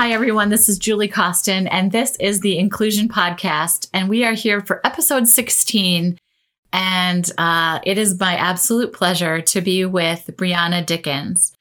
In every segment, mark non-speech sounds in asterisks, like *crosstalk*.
Hi, everyone. This is Julie Causton, and this is the Inclusion Podcast. And we are here for episode 16. And uh, it is my absolute pleasure to be with Brianna Dickens.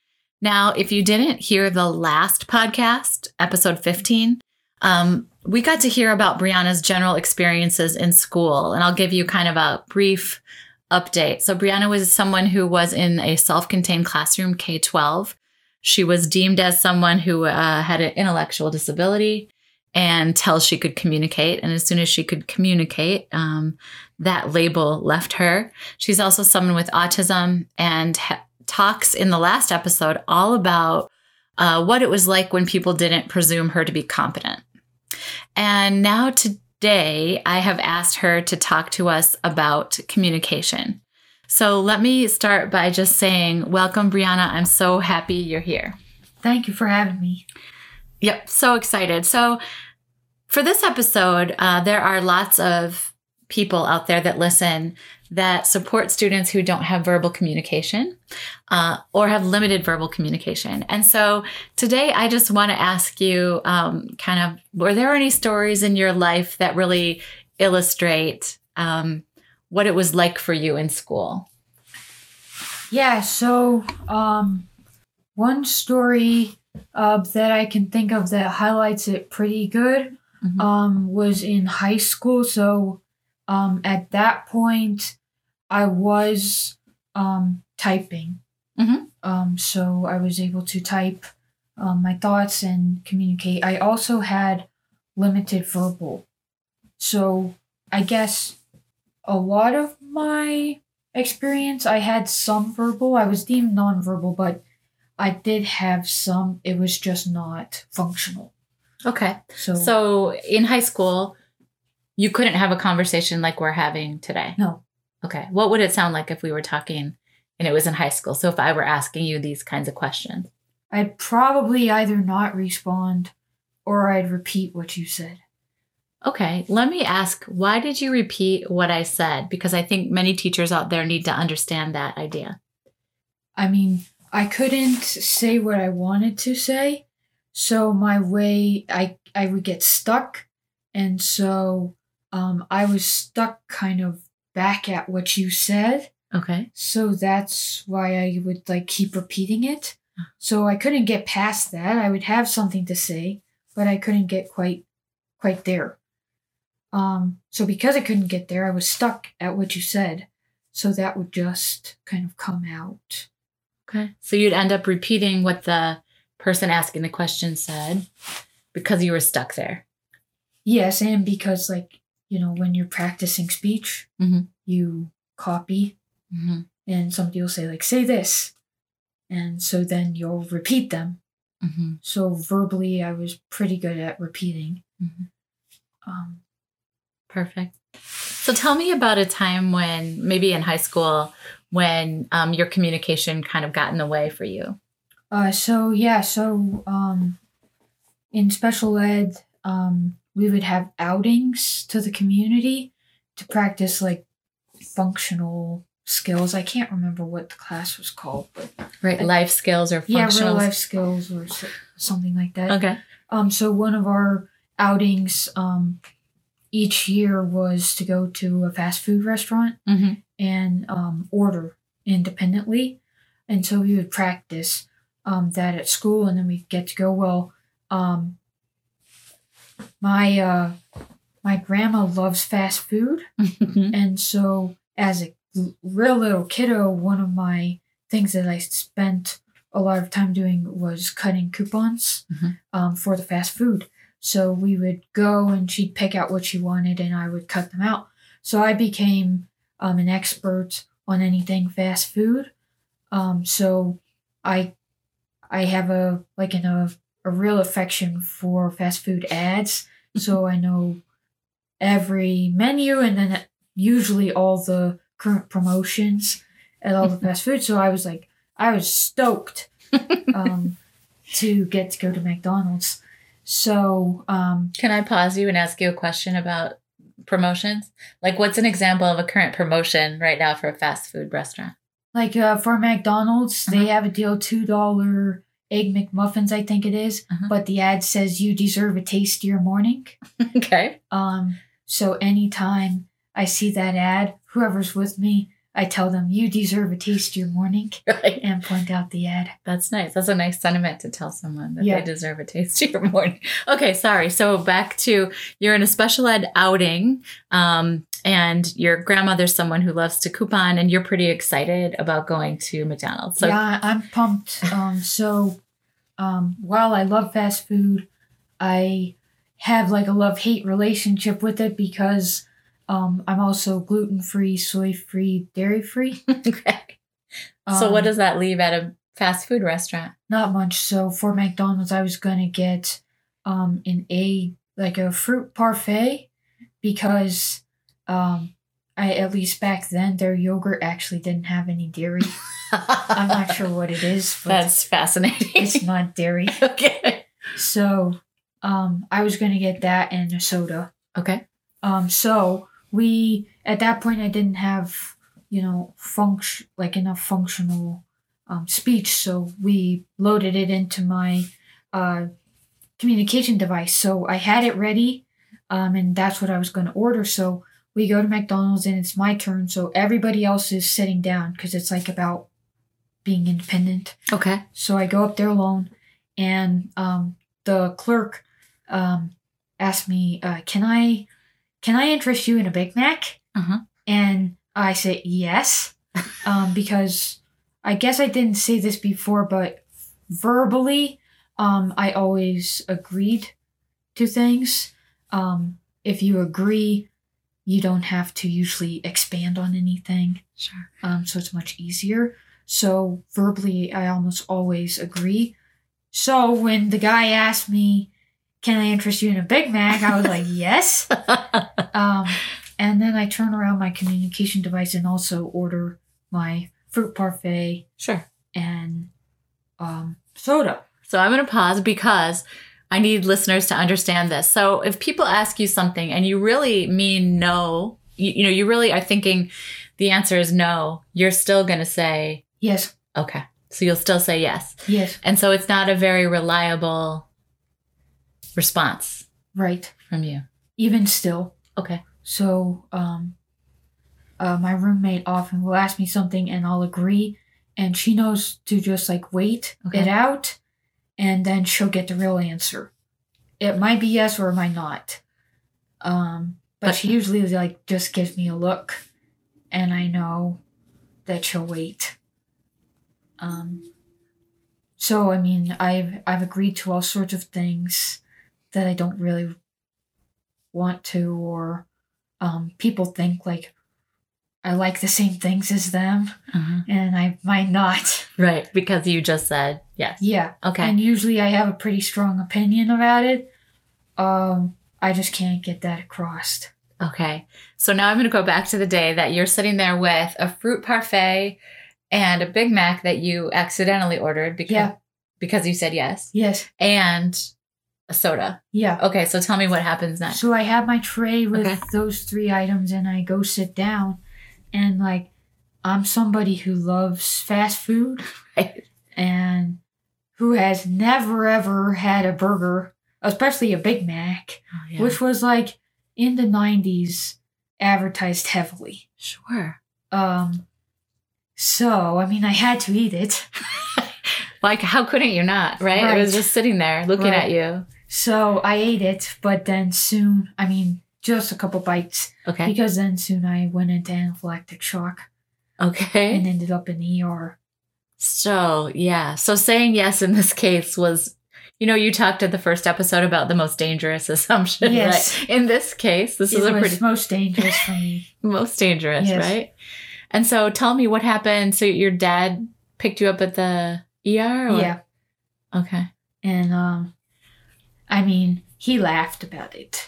Now, if you didn't hear the last podcast, episode 15, um, we got to hear about Brianna's general experiences in school. And I'll give you kind of a brief update. So, Brianna was someone who was in a self contained classroom, K 12. She was deemed as someone who uh, had an intellectual disability until she could communicate. And as soon as she could communicate, um, that label left her. She's also someone with autism and ha- talks in the last episode all about uh, what it was like when people didn't presume her to be competent. And now today, I have asked her to talk to us about communication. So let me start by just saying, Welcome, Brianna. I'm so happy you're here. Thank you for having me. Yep, so excited. So, for this episode, uh, there are lots of people out there that listen that support students who don't have verbal communication uh, or have limited verbal communication. And so today I just want to ask you um, kind of were there any stories in your life that really illustrate um, what it was like for you in school. Yeah, so um, one story uh, that I can think of that highlights it pretty good mm-hmm. um, was in high school. So um, at that point, I was um, typing. Mm-hmm. Um, so I was able to type um, my thoughts and communicate. I also had limited verbal. So I guess a lot of my experience, I had some verbal. I was deemed nonverbal, but I did have some. It was just not functional. Okay. So, so in high school, you couldn't have a conversation like we're having today. No. Okay. What would it sound like if we were talking and it was in high school? So if I were asking you these kinds of questions, I'd probably either not respond or I'd repeat what you said. Okay, let me ask why did you repeat what I said? Because I think many teachers out there need to understand that idea. I mean, I couldn't say what I wanted to say, so my way I I would get stuck, and so um, I was stuck kind of back at what you said. Okay. So that's why I would like keep repeating it. So I couldn't get past that. I would have something to say, but I couldn't get quite quite there. Um, so because I couldn't get there, I was stuck at what you said. So that would just kind of come out. Okay. So you'd end up repeating what the person asking the question said because you were stuck there. Yes, and because like, you know, when you're practicing speech, mm-hmm. you copy mm-hmm. and somebody will say like, say this. And so then you'll repeat them. Mm-hmm. So verbally, I was pretty good at repeating. Perfect. So tell me about a time when, maybe in high school, when um, your communication kind of got in the way for you. Uh, so yeah, so um, in special ed, um, we would have outings to the community to practice like functional skills. I can't remember what the class was called, but right, I, life skills or yeah, real life skills or something like that. Okay. Um, so one of our outings, um, each year was to go to a fast food restaurant mm-hmm. and um, order independently. And so we would practice um, that at school, and then we'd get to go. Well, um, my uh, my grandma loves fast food, mm-hmm. and so as a real little kiddo, one of my things that I spent a lot of time doing was cutting coupons mm-hmm. um, for the fast food. So we would go and she'd pick out what she wanted and I would cut them out. So I became um, an expert on anything fast food. Um, so I I have a like an, a, a real affection for fast food ads. so I know every menu and then usually all the current promotions at all the *laughs* fast food. So I was like, I was stoked *laughs* um, to get to go to McDonald's. So, um, can I pause you and ask you a question about promotions? Like, what's an example of a current promotion right now for a fast food restaurant? Like uh, for McDonald's, uh-huh. they have a deal two dollar egg McMuffins, I think it is, Uh-huh. but the ad says you deserve a tastier morning. *laughs* okay. Um, so anytime I see that ad, whoever's with me, I tell them you deserve a tastier morning *laughs* Right. and point out the ad. That's nice. That's a nice sentiment to tell someone that Yeah. they deserve a tastier morning. *laughs* Okay, sorry. So back to you're in a special ed outing, um, and your grandmother's someone who loves to coupon, and you're pretty excited about going to McDonald's. So yeah, I'm pumped. Um, so um, while I love fast food, I have like a love hate relationship with it because um, I'm also gluten free, soy free, dairy free. *laughs* okay. so Um, what does that leave at a fast food restaurant? Not much. So for McDonald's, I was gonna get um an a like a fruit parfait because um I at least back then their yogurt actually didn't have any dairy. I'm not *laughs* sure what it is, but That's fascinating. it's not dairy. *laughs* okay. So um I was gonna get that and a soda. Okay. Um so we at that point I didn't have, you know, function like enough functional um speech, so we loaded it into my uh communication device. So I had it ready, um, and that's what I was gonna order. So we go to McDonald's and it's my turn, so everybody else is sitting down because it's like about being independent. Okay. So I go up there alone, and um, the clerk um, asked me, uh, "Can I, can I interest you in a Big Mac?" Uh-huh. And I said yes, um, *laughs* because I guess I didn't say this before, but verbally, um, I always agreed to things. Um, if you agree, you don't have to usually expand on anything Sure. um, so it's much easier. So verbally, I almost always agree. So when the guy asked me, "Can I interest you in a Big Mac?" I was like, *laughs* "Yes." Um, and then I turn around my communication device and also order my fruit parfait sure. and um, soda. So I'm going to pause because I need listeners to understand this. So if people ask you something and you really mean no, you, you know, you really are thinking the answer is no, you're still going to say, Yes, okay. So you'll still say yes. yes, And so it's not a very reliable response right. from you. Even still, Okay. So, um, uh, my roommate often will ask me something and I'll agree, and she knows to just like wait Okay. it out, and then she'll get the real answer. It might be yes or it might not. Um, but, But- she usually like just gives me a look, and I know that she'll wait. Um, so I mean, I've I've agreed to all sorts of things that I don't really want to, or um, people think like I like the same things as them, Uh-huh. and I might not. Right. Because you just said yes. Yeah, Okay. and usually I have a pretty strong opinion about it. Um, I just can't get that across. Okay. So now I'm going to go back to the day that you're sitting there with a fruit parfait and a Big Mac that you accidentally ordered because, Yeah. because you said yes, Yes, and a soda. yeah. Okay. So tell me what happens next. So I have my tray with Okay. those three items, and I go sit down, and like I'm somebody who loves fast food *laughs* Right. and who has never ever had a burger, especially a Big Mac, Oh, yeah. which was like in the 90s advertised heavily. Sure. Um so I mean I had to eat it. *laughs* Like, how couldn't you not? Right? It was just sitting there looking Right. at you. So I ate it, but then soon I mean just a couple bites Okay. because then soon I went into anaphylactic shock Okay. and ended up in the ER. So, yeah. So saying yes in this case was, you know, you talked in the first episode about the most dangerous *laughs* assumption. Yes. Right? In this case, this it is a pretty most dangerous for me. *laughs* most dangerous, Yes. right? And so tell me what happened. So your dad picked you up at the ER? Or? Yeah. Okay. And um I mean, he laughed about it.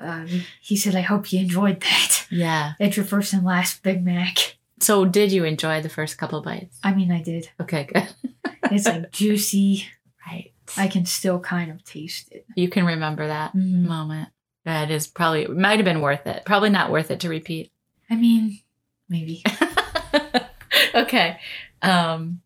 uh, *laughs* he said, I hope you enjoyed that. Yeah. It's your first and last Big Mac. So did you enjoy the first couple bites? I mean, I did. Okay, good. *laughs* It's like juicy. right. I can still kind of taste it. You can remember that Mhm. moment. That is probably, might have been worth it. Probably not worth it to repeat. I mean, maybe. *laughs* okay. Um,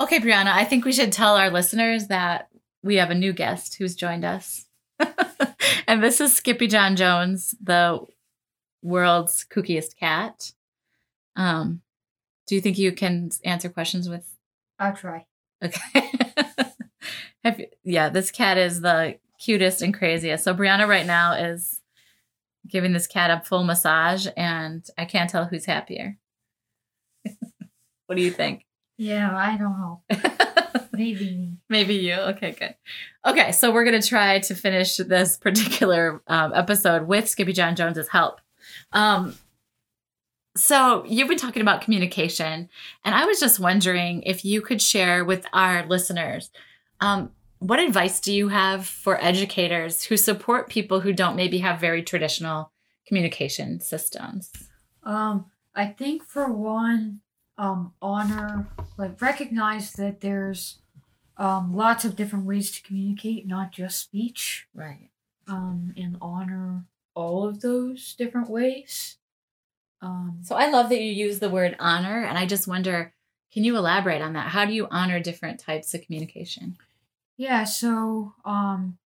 Okay, Brianna, I think we should tell our listeners that we have a new guest who's joined us. *laughs* and this is Skippyjon Jones, the world's kookiest cat. Um, do you think you can answer questions with? I'll try. Okay. *laughs* Have you- yeah, this cat is the cutest and craziest. So Brianna right now is giving this cat a full massage, and I can't tell who's happier. *laughs* what do you think? Yeah, I don't know. Maybe. Maybe you. Okay, good. Okay, so we're gonna try to finish this particular um, episode with Skippyjon Jones's help. Um, so you've been talking about communication, and I was just wondering if you could share with our listeners um, what advice do you have for educators who support people who don't maybe have very traditional communication systems? Um, I think for one, um, honor, like recognize that there's um, lots of different ways to communicate, not just speech, Right. um, and honor all of those different ways. Um, So I love that you use the word honor, and I just wonder, can you elaborate on that? How do you honor different types of communication? yeah, so um,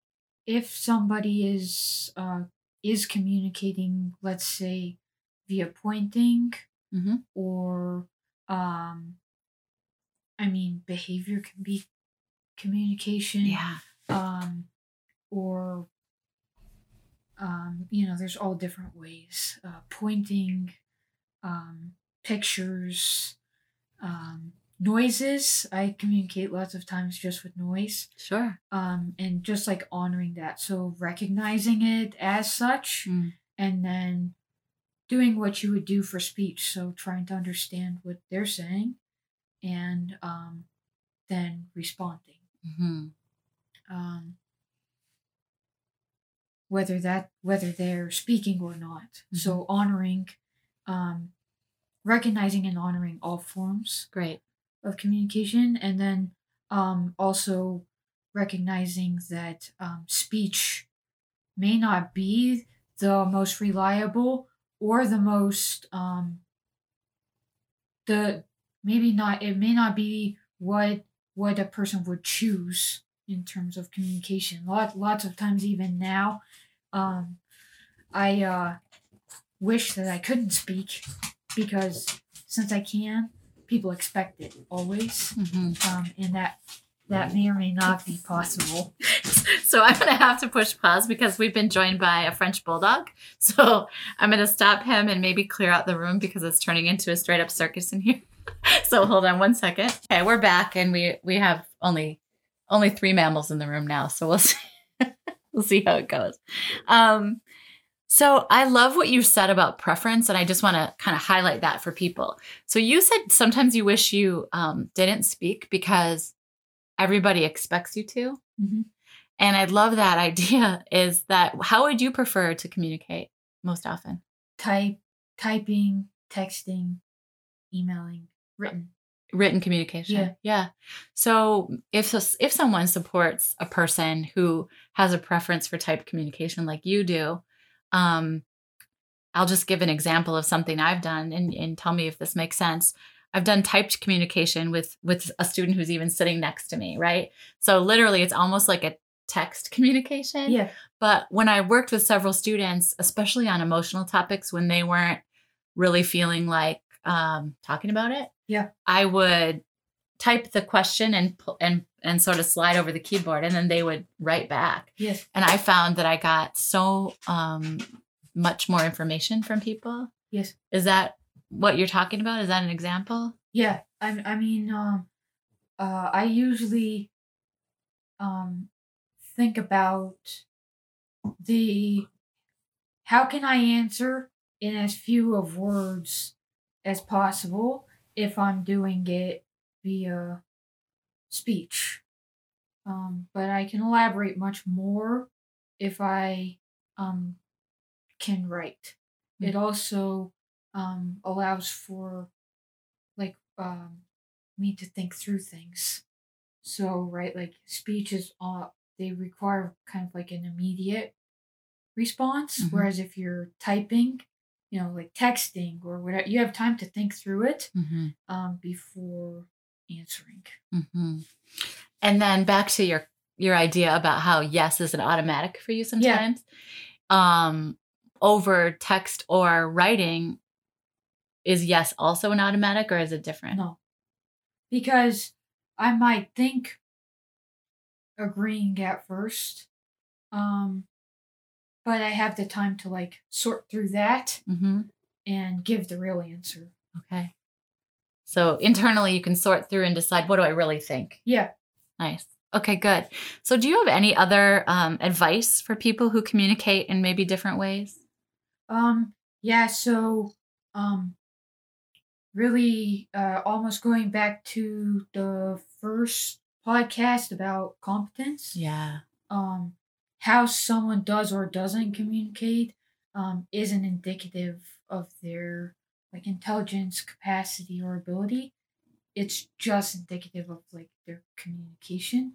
if somebody is uh, is communicating, let's say via pointing, Mm-hmm. or um, I mean, behavior can be communication. Yeah. um, or um, you know, there's all different ways. Uh, pointing, um, pictures, um, noises. I communicate lots of times just with noise, Sure. um, and just like honoring that. So recognizing it as such, Mm. and then doing what you would do for speech. So trying to understand what they're saying, and um, then responding Mm-hmm. um, whether that whether they're speaking or not. So honoring, um, recognizing and honoring all forms Great. of communication, and then um, also recognizing that um, speech may not be the most reliable or the most um, the maybe not it may not be what what a person would choose in terms of communication. Lot lots of times even now, um, I uh, wish that I couldn't speak because since I can, people expect it always, Mm-hmm. um, and that that may or may not be possible. *laughs* So I'm going to have to push pause because we've been joined by a French bulldog. So I'm going to stop him and maybe clear out the room because it's turning into a straight up circus in here. *laughs* so hold on one second. Okay, we're back and we we have only only three mammals in the room now. So we'll *laughs* see we'll see how it goes. Um, so I love what you said about preference, and I just want to kind of highlight that for people. So you said sometimes you wish you um, didn't speak because everybody expects you to. Mhm. And I love that *laughs* idea is that how would you prefer to communicate most often? Type, typing, texting, emailing, written. Written communication. Yeah. Yeah. So if if someone supports a person who has a preference for type communication like you do, um, I'll just give an example of something I've done and, and tell me if this makes sense. I've done typed communication with with a student who's even sitting next to me, right? So literally it's almost like a text communication. Yeah, But when I worked with several students, especially on emotional topics, when they weren't really feeling like um, talking about it, Yeah. I would type the question and and and sort of slide over the keyboard, and then they would write back. yes, And I found that I got so um, much more information from people. yes. Is that what you're talking about? Is that an example? Yeah, I I mean, um, uh, I usually um think about the how can I answer in as few of words as possible if I'm doing it via speech. Um, but I can elaborate much more if I um can write. It also um allows for like um me to think through things. So right, like speech is uh they require kind of like an immediate response, Mhm. whereas if you're typing, you know, like texting or whatever, you have time to think through it Mm-hmm. um before answering. hmm And then back to your your idea about how yes is an automatic for you sometimes. Um, over text or writing, is yes also an automatic or is it different? No. Because I might think agreeing at first. Um but I have the time to like sort through that Mm-hmm. and give the real answer. Okay. So internally, you can sort through and decide what do I really think. Yeah. Nice. Okay, good. So, do you have any other um, advice for people who communicate in maybe different ways? Um yeah, so um really uh almost going back to the first podcast about competence. Yeah. um, how someone does or doesn't communicate um, isn't indicative of their like intelligence capacity or ability it's just indicative of like their communication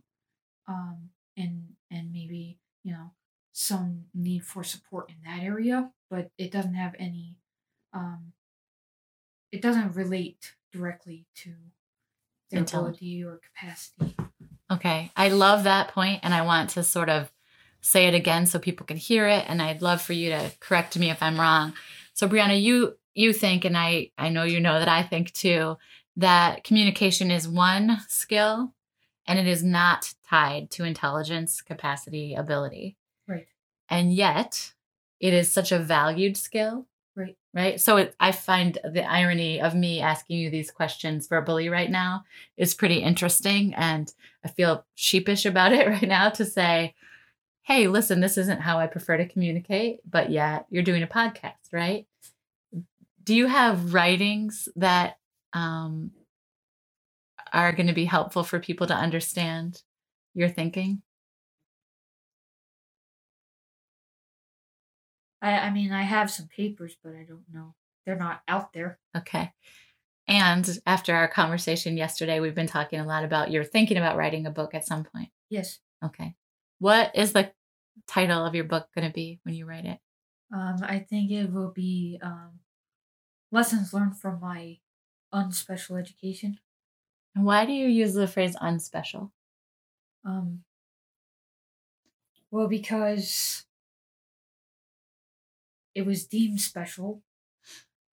um, and and maybe you know some need for support in that area but it doesn't have any um, it doesn't relate directly to their Intelli- ability or capacity Okay. I love that point, and I want to sort of say it again so people can hear it. And I'd love for you to correct me if I'm wrong. So, Brianna, you you think, and I I know you know that I think too, that communication is one skill, and it is not tied to intelligence, capacity, ability. right and yet it is such a valued skill Right. right so it, i find the irony of me asking you these questions verbally right now is pretty interesting and i feel sheepish about it *laughs* right now to say hey listen this isn't how i prefer to communicate but yet you're doing a podcast right do you have writings that um, are going to be helpful for people to understand your thinking I, I mean, I have some papers, but I don't know. They're not out there. Okay. And after our conversation yesterday, we've been talking a lot about you're thinking about writing a book at some point. Yes. Okay. What is the title of your book going to be when you write it? Um, I think it will be um, lessons learned from my unspecial education. And why do you use the phrase unspecial? Um, well, because it was deemed special,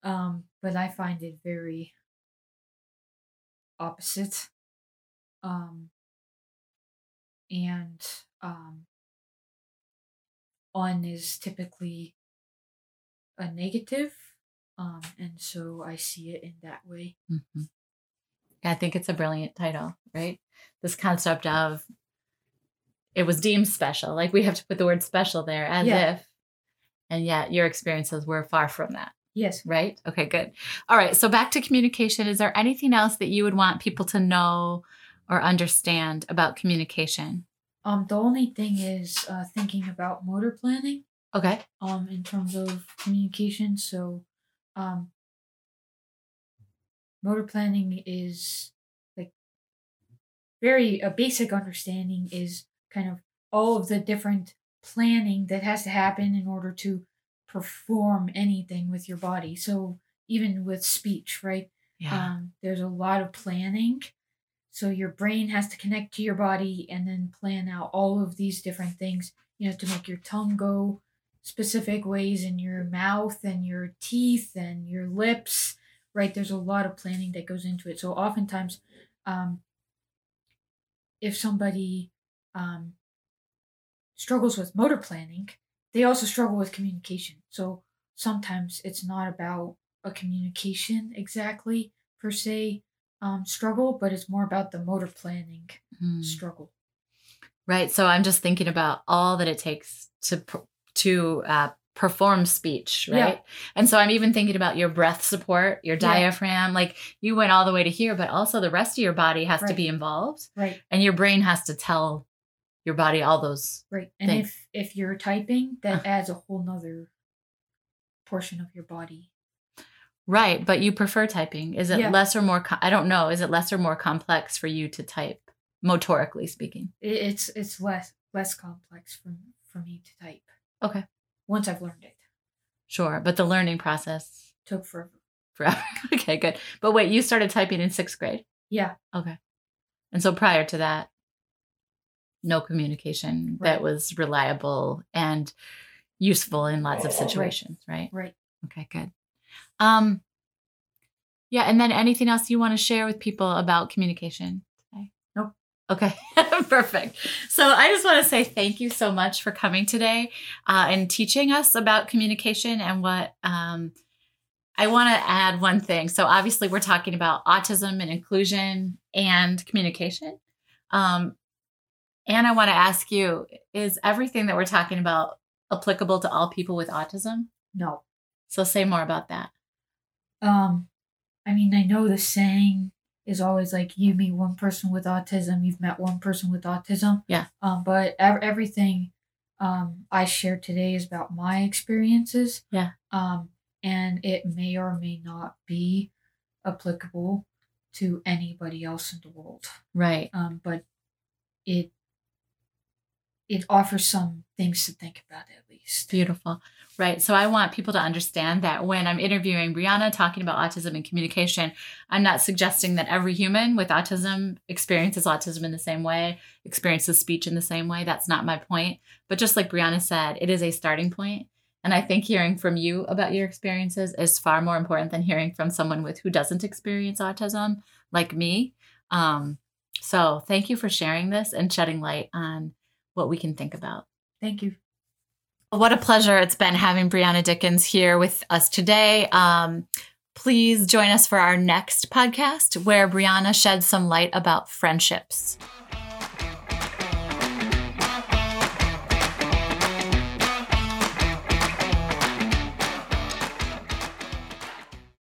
um, but I find it very opposite. Um, and um, on is typically a negative, um, and so I see it in that way. hmm I think it's a brilliant title, right? This concept of it was deemed special. Like we have to put the word special there as Yeah. if, and yet your experiences were far from that. Yes. right? Okay, good. All right, so back to communication. Is there anything else that you would want people to know or understand about communication? Um, the only thing is uh, thinking about motor planning. Okay. um in terms of communication so um motor planning is like very a basic understanding is kind of all of the different planning that has to happen in order to perform anything with your body so even with speech right Yeah. um, there's a lot of planning. So your brain has to connect to your body and then plan out all of these different things, you know, to make your tongue go specific ways in your mouth and your teeth and your lips, right? There's a lot of planning that goes into it. So oftentimes, um, if somebody um, struggles with motor planning, they also struggle with communication. So sometimes it's not about a communication exactly per se um, struggle, but it's more about the motor planning Hmm. struggle. Right. So I'm just thinking about all that it takes to to uh, perform speech, Yeah. right? And so I'm even thinking about your breath support, your Yeah. diaphragm. Like you went all the way to here, but also the rest of your body has to be involved, Right, and your brain has to tell your body all those. right. And Thanks. if if you're typing, that Uh. adds a whole nother portion of your body. Right. But you prefer typing. Is it Yeah. less or more? Co- I don't know. Is it less or more complex for you to type, motorically speaking? It's it's less less complex for for me to type. Okay. Once I've learned it, Sure. But the learning process took forever. forever. *laughs* okay, good. But wait, you started typing in sixth grade. Yeah. Okay. And so prior to that, no communication Right. that was reliable and useful in lots of situations, right? Right. Okay, good. Um yeah, and then anything else you want to share with people about communication today? Nope. Okay, *laughs* perfect. So I just want to say thank you so much for coming today uh, and teaching us about communication and what um, I want to add one thing. So obviously we're talking about autism and inclusion and communication. Um, and I want to ask you: Is everything that we're talking about applicable to all people with autism? No. So say more about that. Um, I mean, I know the saying is always like you meet one person with autism, you've met one person with autism. Yeah. Um, but ev- everything um I share today is about my experiences. Yeah. Um, and it may or may not be applicable to anybody else in the world. Right. Um, but it it offers some things to think about at least. Beautiful. Right. So I want people to understand that when I'm interviewing Brianna talking about autism and communication, I'm not suggesting that every human with autism experiences autism in the same way, experiences speech in the same way. That's not my point. But just like Brianna said, it is a starting point. And I think hearing from you about your experiences is far more important than hearing from someone with who doesn't experience autism, like me. Um, so thank you for sharing this and shedding light on what we can think about. Thank you. What a pleasure it's been having Brianna Dickens here with us today. Um, please join us for our next podcast where Brianna sheds some light about friendships.